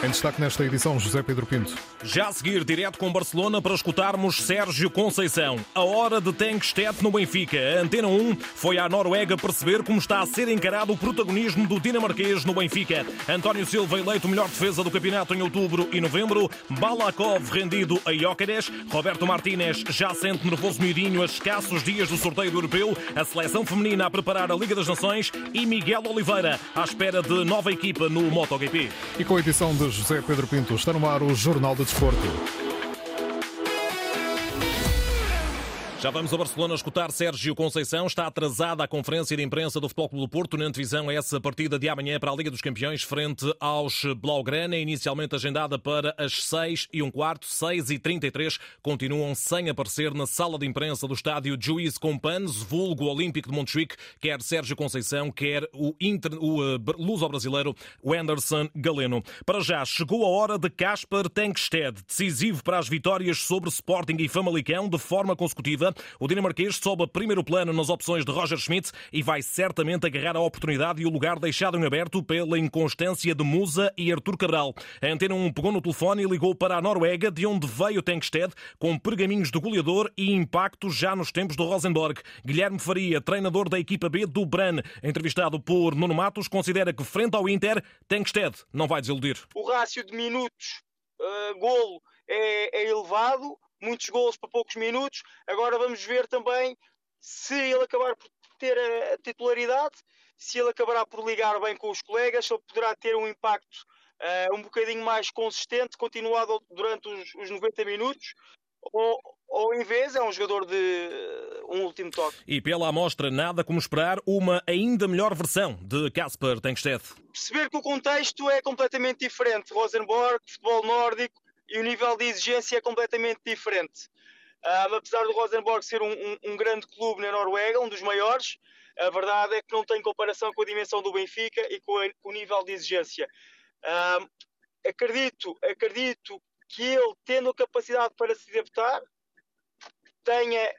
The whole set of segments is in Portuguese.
Em destaque nesta edição, José Pedro Pinto. Já a seguir, direto com Barcelona, para escutarmos Sérgio Conceição. A hora de Tankstedt no Benfica. A Antena 1 foi à Noruega perceber como está a ser encarado o protagonismo do dinamarquês no Benfica. António Silva eleito melhor defesa do campeonato em outubro e novembro. Balakov rendido a Jóqueres. Roberto Martínez já sente nervoso miudinho a escassos dias do sorteio do europeu. A seleção feminina a preparar a Liga das Nações. E Miguel Oliveira à espera de nova equipa no MotoGP. E com a edição de José Pedro Pinto, está no ar o Jornal de Desporto. Já vamos a Barcelona escutar Sérgio Conceição. Está atrasada a conferência de imprensa do Futebol Clube do Porto na antevisão a essa partida de amanhã para a Liga dos Campeões frente aos Blaugrana, inicialmente agendada para as 6 e um quarto, 6 e 33. Continuam sem aparecer na sala de imprensa do estádio Juiz Companhos, vulgo Olímpico de Montjuic, quer Sérgio Conceição, quer o, inter... o uh, luso-brasileiro Wenderson Galeno. Para já, chegou a hora de Casper Tankstedt, decisivo para as vitórias sobre Sporting e Famalicão de forma consecutiva o dinamarquês sobe a primeiro plano nas opções de Roger Schmidt e vai certamente agarrar a oportunidade e o lugar deixado em aberto pela inconstância de Musa e Artur Cabral. A Antena 1 pegou no telefone e ligou para a Noruega, de onde veio Tenkstedt, com pergaminhos do goleador e impacto já nos tempos do Rosenborg. Guilherme Faria, treinador da equipa B do Bran, entrevistado por Nuno Matos, considera que frente ao Inter, Tenkstedt não vai desiludir. O rácio de minutos, uh, golo, é, é elevado muitos gols para poucos minutos. Agora vamos ver também se ele acabar por ter a titularidade, se ele acabará por ligar bem com os colegas, se ele poderá ter um impacto uh, um bocadinho mais consistente, continuado durante os, os 90 minutos, ou, ou em vez é um jogador de uh, um último toque. E pela amostra, nada como esperar uma ainda melhor versão de Casper Tenkstedt. Perceber que o contexto é completamente diferente. Rosenborg, futebol nórdico, e o nível de exigência é completamente diferente. Um, apesar do Rosenborg ser um, um, um, grande clube na Noruega, um dos maiores, a verdade é que não tem comparação com a dimensão do Benfica e com, a, com o nível de exigência. acredito, acredito que ele, tendo a capacidade para se adaptar, tenha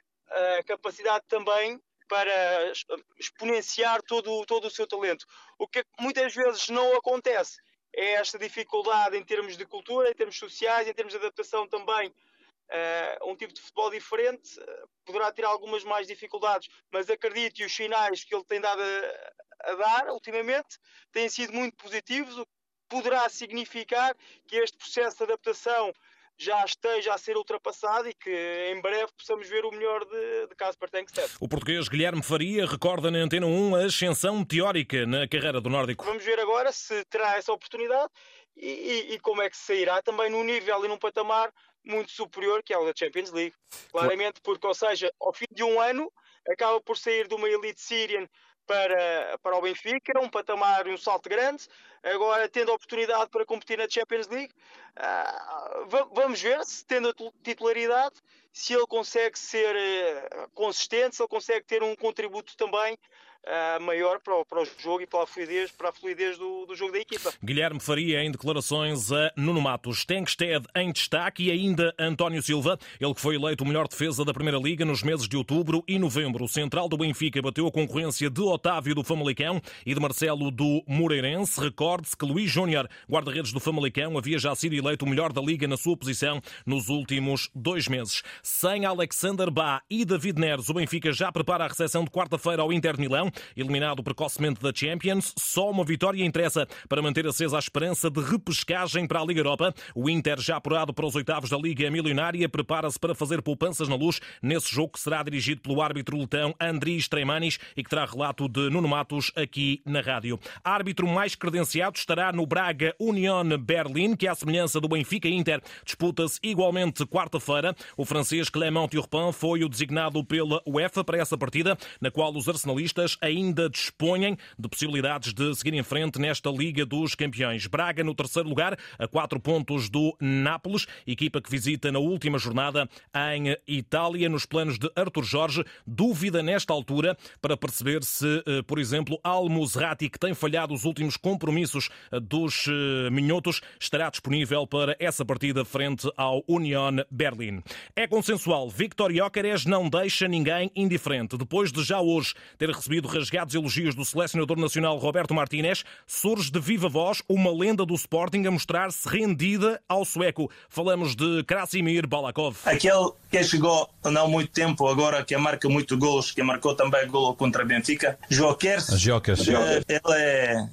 a capacidade também para exponenciar todo, todo o seu talento. O que muitas vezes não acontece é esta dificuldade em termos de cultura, em termos sociais, em termos de adaptação também uh, a um tipo de futebol diferente. Uh, poderá ter algumas mais dificuldades, mas acredito e os sinais que ele tem dado a, a dar ultimamente têm sido muito positivos, o que poderá significar que este processo de adaptação já esteja a ser ultrapassado e que em breve possamos ver o melhor de, de Casper Tenkstedt. O português Guilherme Faria recorda na Antena 1 a ascensão teórica na carreira do nórdico. Vamos ver agora se terá essa oportunidade e, e, e como é que se sairá também num nível e num patamar muito superior que é o da Champions League. Claramente, porque, ou seja, ao fim de um ano acaba por sair de uma Elite Syrian para, para o Benfica, um patamar e um salto grande. Agora, tendo a oportunidade para competir na Champions League, uh, vamos ver se, tendo a titularidade, se ele consegue ser uh, consistente, se ele consegue ter um contributo também uh, maior para o, para o, jogo e para a fluidez, para a fluidez do, do, jogo da equipa. Guilherme Faria em declarações a Nuno Matos. Tenkstedt em destaque e ainda António Silva, ele que foi eleito o melhor defesa da Primeira Liga nos meses de outubro e novembro. O central do Benfica bateu a concorrência de Otávio do Famalicão e de Marcelo do Moreirense. Recorde-se que Luís Júnior, guarda-redes do Famalicão, havia já sido eleito o melhor da Liga na sua posição nos últimos dois meses. Sem Alexander Bá e David Neres, o Benfica já prepara a recepção de quarta-feira ao Inter Milão. Eliminado precocemente da Champions, só uma vitória interessa para manter acesa a esperança de repescagem para a Liga Europa. O Inter, já apurado para os oitavos da Liga Milionária, prepara-se para fazer poupanças na luz nesse jogo que será dirigido pelo árbitro letão Andris Tremanis e que terá relato de Nuno Matos aqui na rádio. Árbitro mais credenciado estará no Braga Union Berlin, que, à semelhança do Benfica Inter, disputa-se igualmente quarta-feira. O francês Clément Turpin foi o designado pela UEFA para essa partida, na qual os arsenalistas ainda dispõem de possibilidades de seguir em frente nesta Liga dos Campeões. Braga no terceiro lugar, a quatro pontos do Nápoles, equipa que visita na última jornada em Itália, nos planos de Arthur Jorge. Dúvida nesta altura para perceber se, eh, por exemplo, Al-Musrati, que tem falhado os últimos compromissos eh, dos eh, minhotos, estará disponível para essa partida frente ao Union Berlin. É consensual, Victor Jóqueres não deixa ninguém indiferente. Depois de já hoje ter recebido rasgados elogios do selecionador nacional Roberto Martínez, surge de viva voz uma lenda do Sporting a mostrar-se rendida ao sueco. Falamos de Krasimir Balakov. Aquele que chegou não há muito tempo agora, que marca muito gols, que marcou também gol contra a Benfica, Jokers. Jokers. Ele é,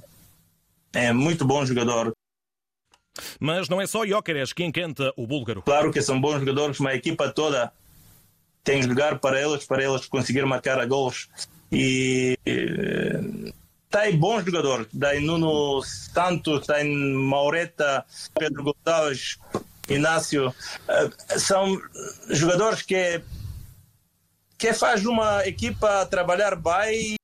é muito bom jogador. Mas não é só Jóqueres que encanta o búlgaro. Claro que são bons jogadores, mas a equipa toda tem lugar para eles, para eles conseguir marcar a gols. E tem bons jogadores. Tem Nuno Santos, tem Maureta, Pedro Gonçalves, Inácio. São jogadores que que faz uma equipa trabalhar bem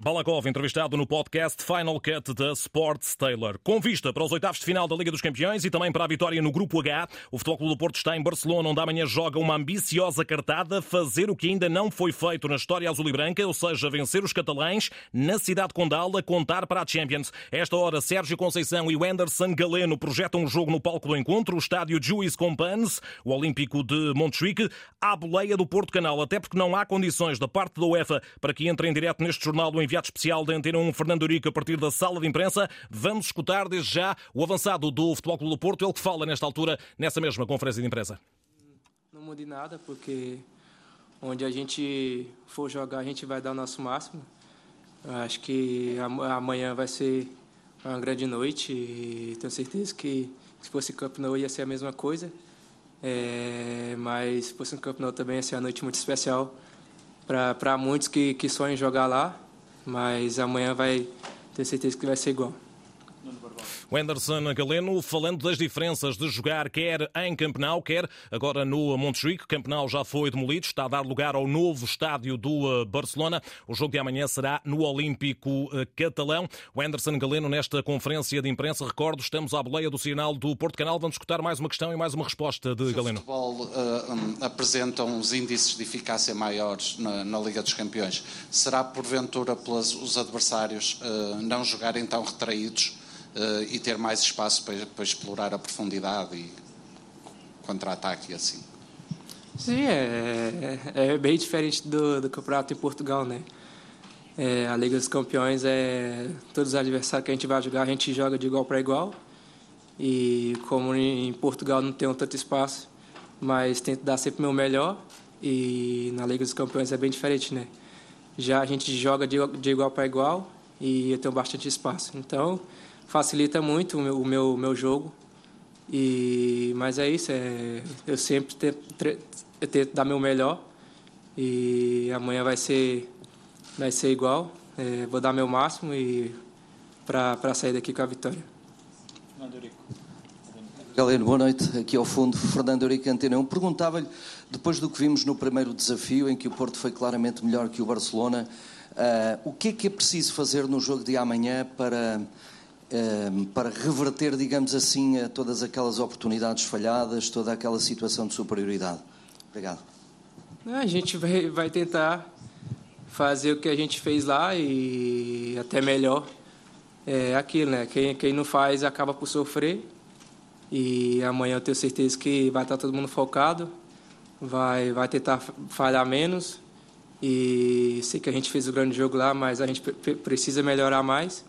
Balakov, entrevistado no podcast Final Cut da Sports Taylor. Com vista para os oitavos de final da Liga dos Campeões e também para a vitória no Grupo H, o Futebol Clube do Porto está em Barcelona, onde amanhã joga uma ambiciosa cartada, fazer o que ainda não foi feito na história azul e branca, ou seja, vencer os catalães na cidade condal a contar para a Champions. Esta hora, Sérgio Conceição e o Anderson Galeno projetam um jogo no palco do encontro, o estádio Juiz Compans, o Olímpico de Montjuic, à boleia do Porto Canal, até porque não há condições da parte da UEFA para que entre em direto neste jornal do enviado especial da Antena 1, Fernando Eurico, a partir da sala de imprensa. Vamos escutar desde já o avançado do Futebol Clube do Porto, ele que fala nesta altura, nessa mesma conferência de imprensa. Não mude nada, porque onde a gente for jogar, a gente vai dar o nosso máximo. Acho que amanhã vai ser uma grande noite e tenho certeza que se fosse Camp Nou ia ser a mesma coisa. É, mas se fosse um Camp Nou também ia ser uma noite muito especial para muitos que, que sonham jogar lá mas amanhã vai ter certeza que vai ser igual. O Anderson Galeno falando das diferenças de jogar quer em Campenau, quer agora no Montjuic. Campenau já foi demolido, está a dar lugar ao novo estádio do eh, Barcelona. O jogo de amanhã será no Olímpico eh, Catalão. O Anderson Galeno, nesta conferência de imprensa, recordo, estamos à boleia do sinal do Porto Canal. Vamos escutar mais uma questão e mais uma resposta de Galeno. O futebol uh, um, apresenta uns índices de eficácia maiores na, na, Liga dos Campeões. Será porventura pelos os adversários uh, não jogarem tão retraídos? Uh, e ter mais espaço para, para explorar a profundidade e contra-ataque e assim. Sim, é, é, é, bem diferente do, do campeonato em Portugal, né? É, a Liga dos Campeões é todos os adversários que a gente vai jogar, a gente joga de igual para igual. E como em Portugal não tem tanto espaço, mas tento dar sempre o meu melhor. E na Liga dos Campeões é bem diferente, né? Já a gente joga de, de igual para igual e eu tenho bastante espaço. Então, facilita muito o meu, o meu, meu jogo. E, mas é isso, é, eu sempre tento, tento dar meu melhor e amanhã vai ser, vai ser igual. É, vou dar meu máximo e para sair daqui com a vitória. Galeno, boa noite. Aqui ao fundo, Fernando Eurico Antena 1. Perguntava-lhe, depois do que vimos no primeiro desafio, em que o Porto foi claramente melhor que o Barcelona, uh, o que é que é preciso fazer no jogo de amanhã para para reverter, digamos assim, todas aquelas oportunidades falhadas, toda aquela situação de superioridade? Obrigado. A gente vai, vai tentar fazer o que a gente fez lá e até melhor. É aquilo, né? Quem, quem não faz acaba por sofrer. E amanhã eu tenho certeza que vai estar todo mundo focado, vai, vai tentar falhar menos. E sei que a gente fez o grande jogo lá, mas a gente precisa melhorar mais.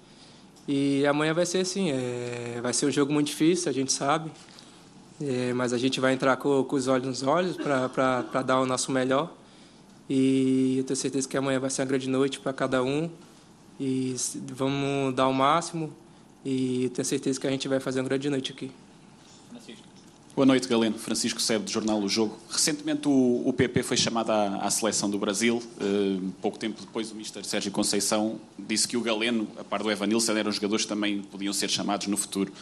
E amanhã vai ser assim, é, vai ser um jogo muito difícil, a gente sabe, é, mas a gente vai entrar com, com os olhos nos olhos para dar o nosso melhor. E eu tenho certeza que amanhã vai ser uma grande noite para cada um. E vamos dar o máximo. E tenho certeza que a gente vai fazer uma grande noite aqui. Boa noite, Galeno. Francisco Sebe, do Jornal O Jogo. Recentemente o, o PP foi chamado à, à, seleção do Brasil. Uh, pouco tempo depois o Mr. Sérgio Conceição disse que o Galeno, a par do Evan Nilsson, eram jogadores que também podiam ser chamados no futuro.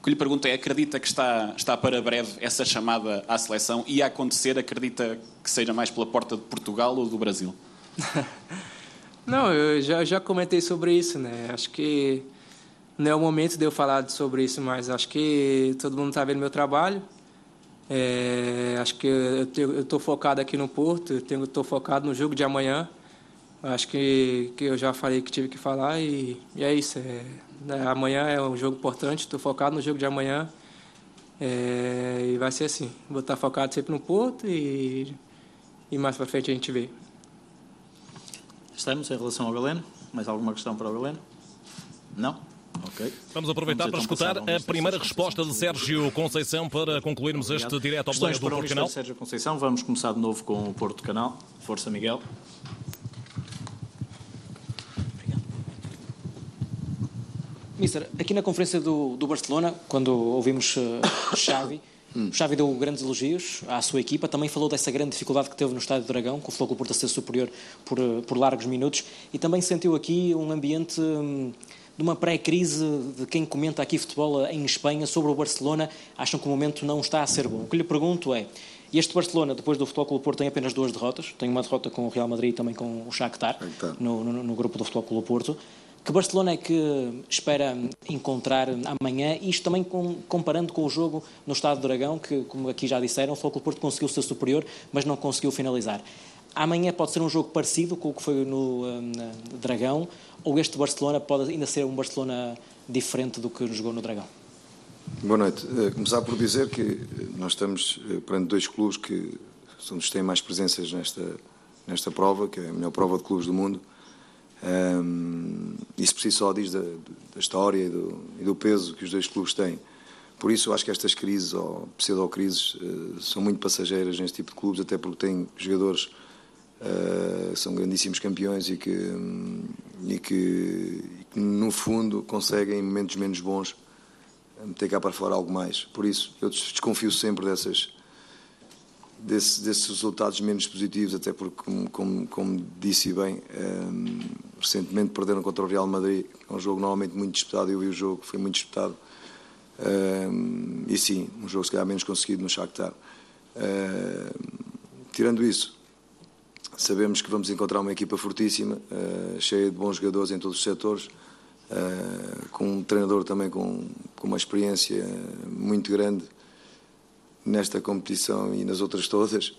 O que lhe pergunto é, acredita que está, está para breve essa chamada à seleção e a acontecer, acredita que seja mais pela porta de Portugal ou do Brasil? Não, eu já, já comentei sobre isso, né? Acho que não é o momento de eu falar sobre isso, mas acho que todo mundo está vendo meu trabalho é, acho que eu estou focado aqui no Porto, estou focado no jogo de amanhã. Acho que, que eu já falei que tive que falar e, e é isso. É, né, amanhã é um jogo importante, estou focado no jogo de amanhã. É, e vai ser assim. Vou estar focado sempre no Porto e, e mais para frente a gente vê. Estamos em relação ao Galeno? Mais alguma questão para o Galeno? Não? Ok. Vamos aproveitar Vamos para então escutar a primeira resposta de Sérgio Conceição para concluirmos Obrigado. este direto ao Questões do Porto Canal. Sérgio Conceição, vamos começar de novo com o Porto Canal. Força, Miguel. Mister, aqui na conferência do, do Barcelona, quando ouvimos uh, Xavi, hum. Xavi deu grandes elogios à sua equipa, também falou dessa grande dificuldade que teve no Estádio do Dragão, com o Floco Porto a ser superior por, eh, por largos minutos, e também sentiu aqui um ambiente um, de uma pré-crise de quem comenta aqui futebol em Espanha sobre o Barcelona, acham que o momento não está a ser bom. O que lhe pergunto é, este Barcelona, depois do Futebol Clube Porto, tem apenas duas derrotas, tem uma derrota com o Real Madrid e também com o Shakhtar, no, no, no grupo do Futebol Clube Porto, que Barcelona é que espera encontrar amanhã? Isto também com, comparando com o jogo no Estado do Dragão, que, como aqui já disseram, o Futebol Porto conseguiu ser superior, mas não conseguiu finalizar. Amanhã pode ser um jogo parecido com o que foi no Dragão, ou este Barcelona pode ainda ser um Barcelona diferente do que jogou no Dragão? Boa noite. Uh, começar por dizer que nós estamos uh, perante dois clubes que são os que têm mais presenças nesta, nesta prova, que é a melhor prova de clubes do mundo. Um, isso por si só diz da, da história e do, e do, peso que os dois clubes têm. Por isso, eu acho que estas crises ou pseudo-crises são muito passageiras neste tipo de clubes, até porque têm jogadores que são grandíssimos campeões e que, um, e, que, e que, no fundo, conseguem, em momentos menos bons, meter cá para fora algo mais. Por isso, eu desconfio sempre dessas desse, desses resultados menos positivos, até porque, como, como, como disse bem, um, recentemente perderam contra o Real Madrid, é um jogo normalmente muito disputado, eu vi o jogo, foi muito disputado. Um, e sim, um jogo se calhar menos conseguido no Shakhtar. Um, tirando isso, sabemos que vamos encontrar uma equipa fortíssima, uh, cheia de bons jogadores em todos os setores, uh, com um treinador também com, com uma experiência muito grande nesta competição e nas outras todas.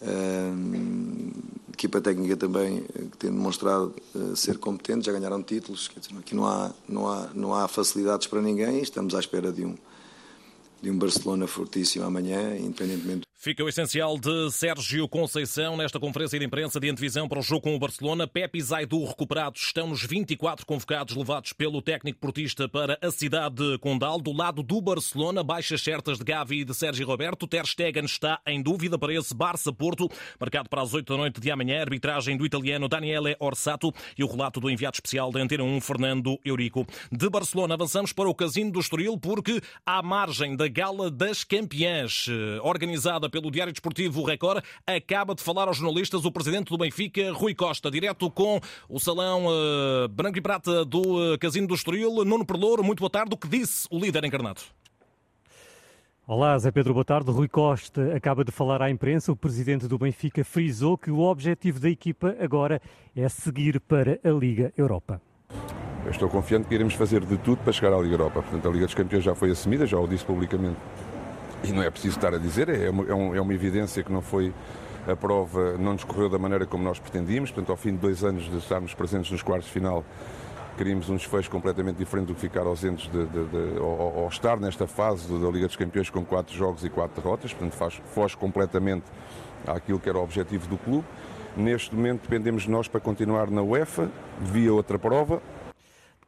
Uh, equipa técnica também que tem demonstrado ser competente, já ganharam títulos, dizer, aqui não há, não, há, não há facilidades para ninguém e estamos à espera de um, de um Barcelona fortíssimo amanhã, independentemente Fica o essencial de Sérgio Conceição nesta conferência de imprensa de antevisão para o jogo com o Barcelona. Pepe e Zaidu recuperados estão nos 24 convocados levados pelo técnico portista para a cidade de Condal. Do lado do Barcelona, baixas certas de Gavi e de Sérgio Roberto. Ter Stegen está em dúvida para esse Barça-Porto, marcado para as 8 da noite de amanhã. Arbitragem do italiano Daniele Orsato e o relato do enviado especial da Antena 1, Fernando Eurico. De Barcelona avançamos para o Casino do Estoril porque à margem da Gala das Campeãs, eh, pelo Diário Desportivo Record, acaba de falar aos jornalistas o presidente do Benfica, Rui Costa, direto com o salão uh, branco e prata do uh, Casino do Estoril. Nuno Perlouro, muito boa tarde. O que disse o líder encarnado? Olá, Zé Pedro, boa tarde. Rui Costa acaba de falar à imprensa. O presidente do Benfica frisou que o objetivo da equipa agora é seguir para a Liga Europa. Eu estou confiante que iremos fazer de tudo para chegar à Liga Europa. Portanto, a Liga dos Campeões já foi assumida, já o disse publicamente e não é preciso estar a dizer, é uma, é, é uma evidência que não foi a prova, não nos correu da maneira como nós pretendíamos, portanto, ao fim de dois anos de estarmos presentes nos quartos de final, queríamos um desfecho completamente diferente do que ficar ausentes de, de, de, ou, estar nesta fase da Liga dos Campeões com quatro jogos e quatro derrotas, portanto, faz, foge completamente àquilo que era o objetivo do clube. Neste momento dependemos de nós para continuar na UEFA, via outra prova,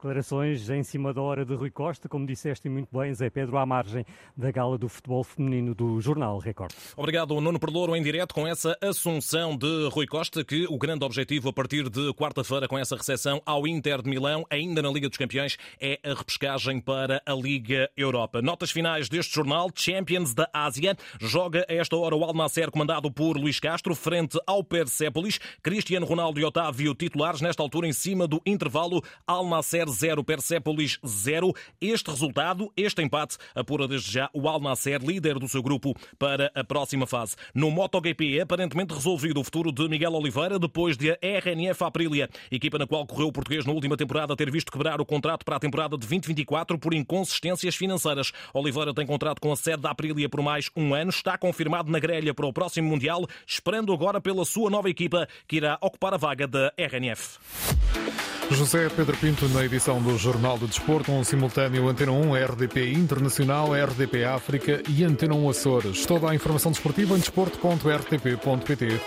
Declarações em cima da hora de Rui Costa, como disseste muito bem, Zé Pedro, à margem da gala do futebol feminino do Jornal Record. Obrigado, Nuno Perlouro, em direto com essa assunção de Rui Costa, que o grande objetivo a partir de quarta-feira, com essa recepção ao Inter de Milão, ainda na Liga dos Campeões, é a repescagem para a Liga Europa. Notas finais deste jornal, Champions da Ásia, joga a esta hora o Al Nasser, comandado por Luís Castro, frente ao Persepolis, Cristiano Ronaldo e Otávio titulares, nesta altura em cima do intervalo, Al Nasser 0, Persepolis 0. Este resultado, este empate, apura desde já o Al Nasser, líder do seu grupo, para a próxima fase. No MotoGP, aparentemente resolvido o futuro de Miguel Oliveira depois de a RNF Aprilia, equipa na qual correu o português na última temporada, ter visto quebrar o contrato para a temporada de 2024 por inconsistências financeiras. Oliveira tem contrato com a sede da Aprilia por mais um ano, está confirmado na grelha para o próximo Mundial, esperando agora pela sua nova equipa que irá ocupar a vaga da RNF. José Pedro Pinto na edição do Jornal do Desporto, um simultâneo Antena 1 RDP Internacional, RDP África e Antena 1 Açores. Toda a informação desportiva em desporto.rtp.pt.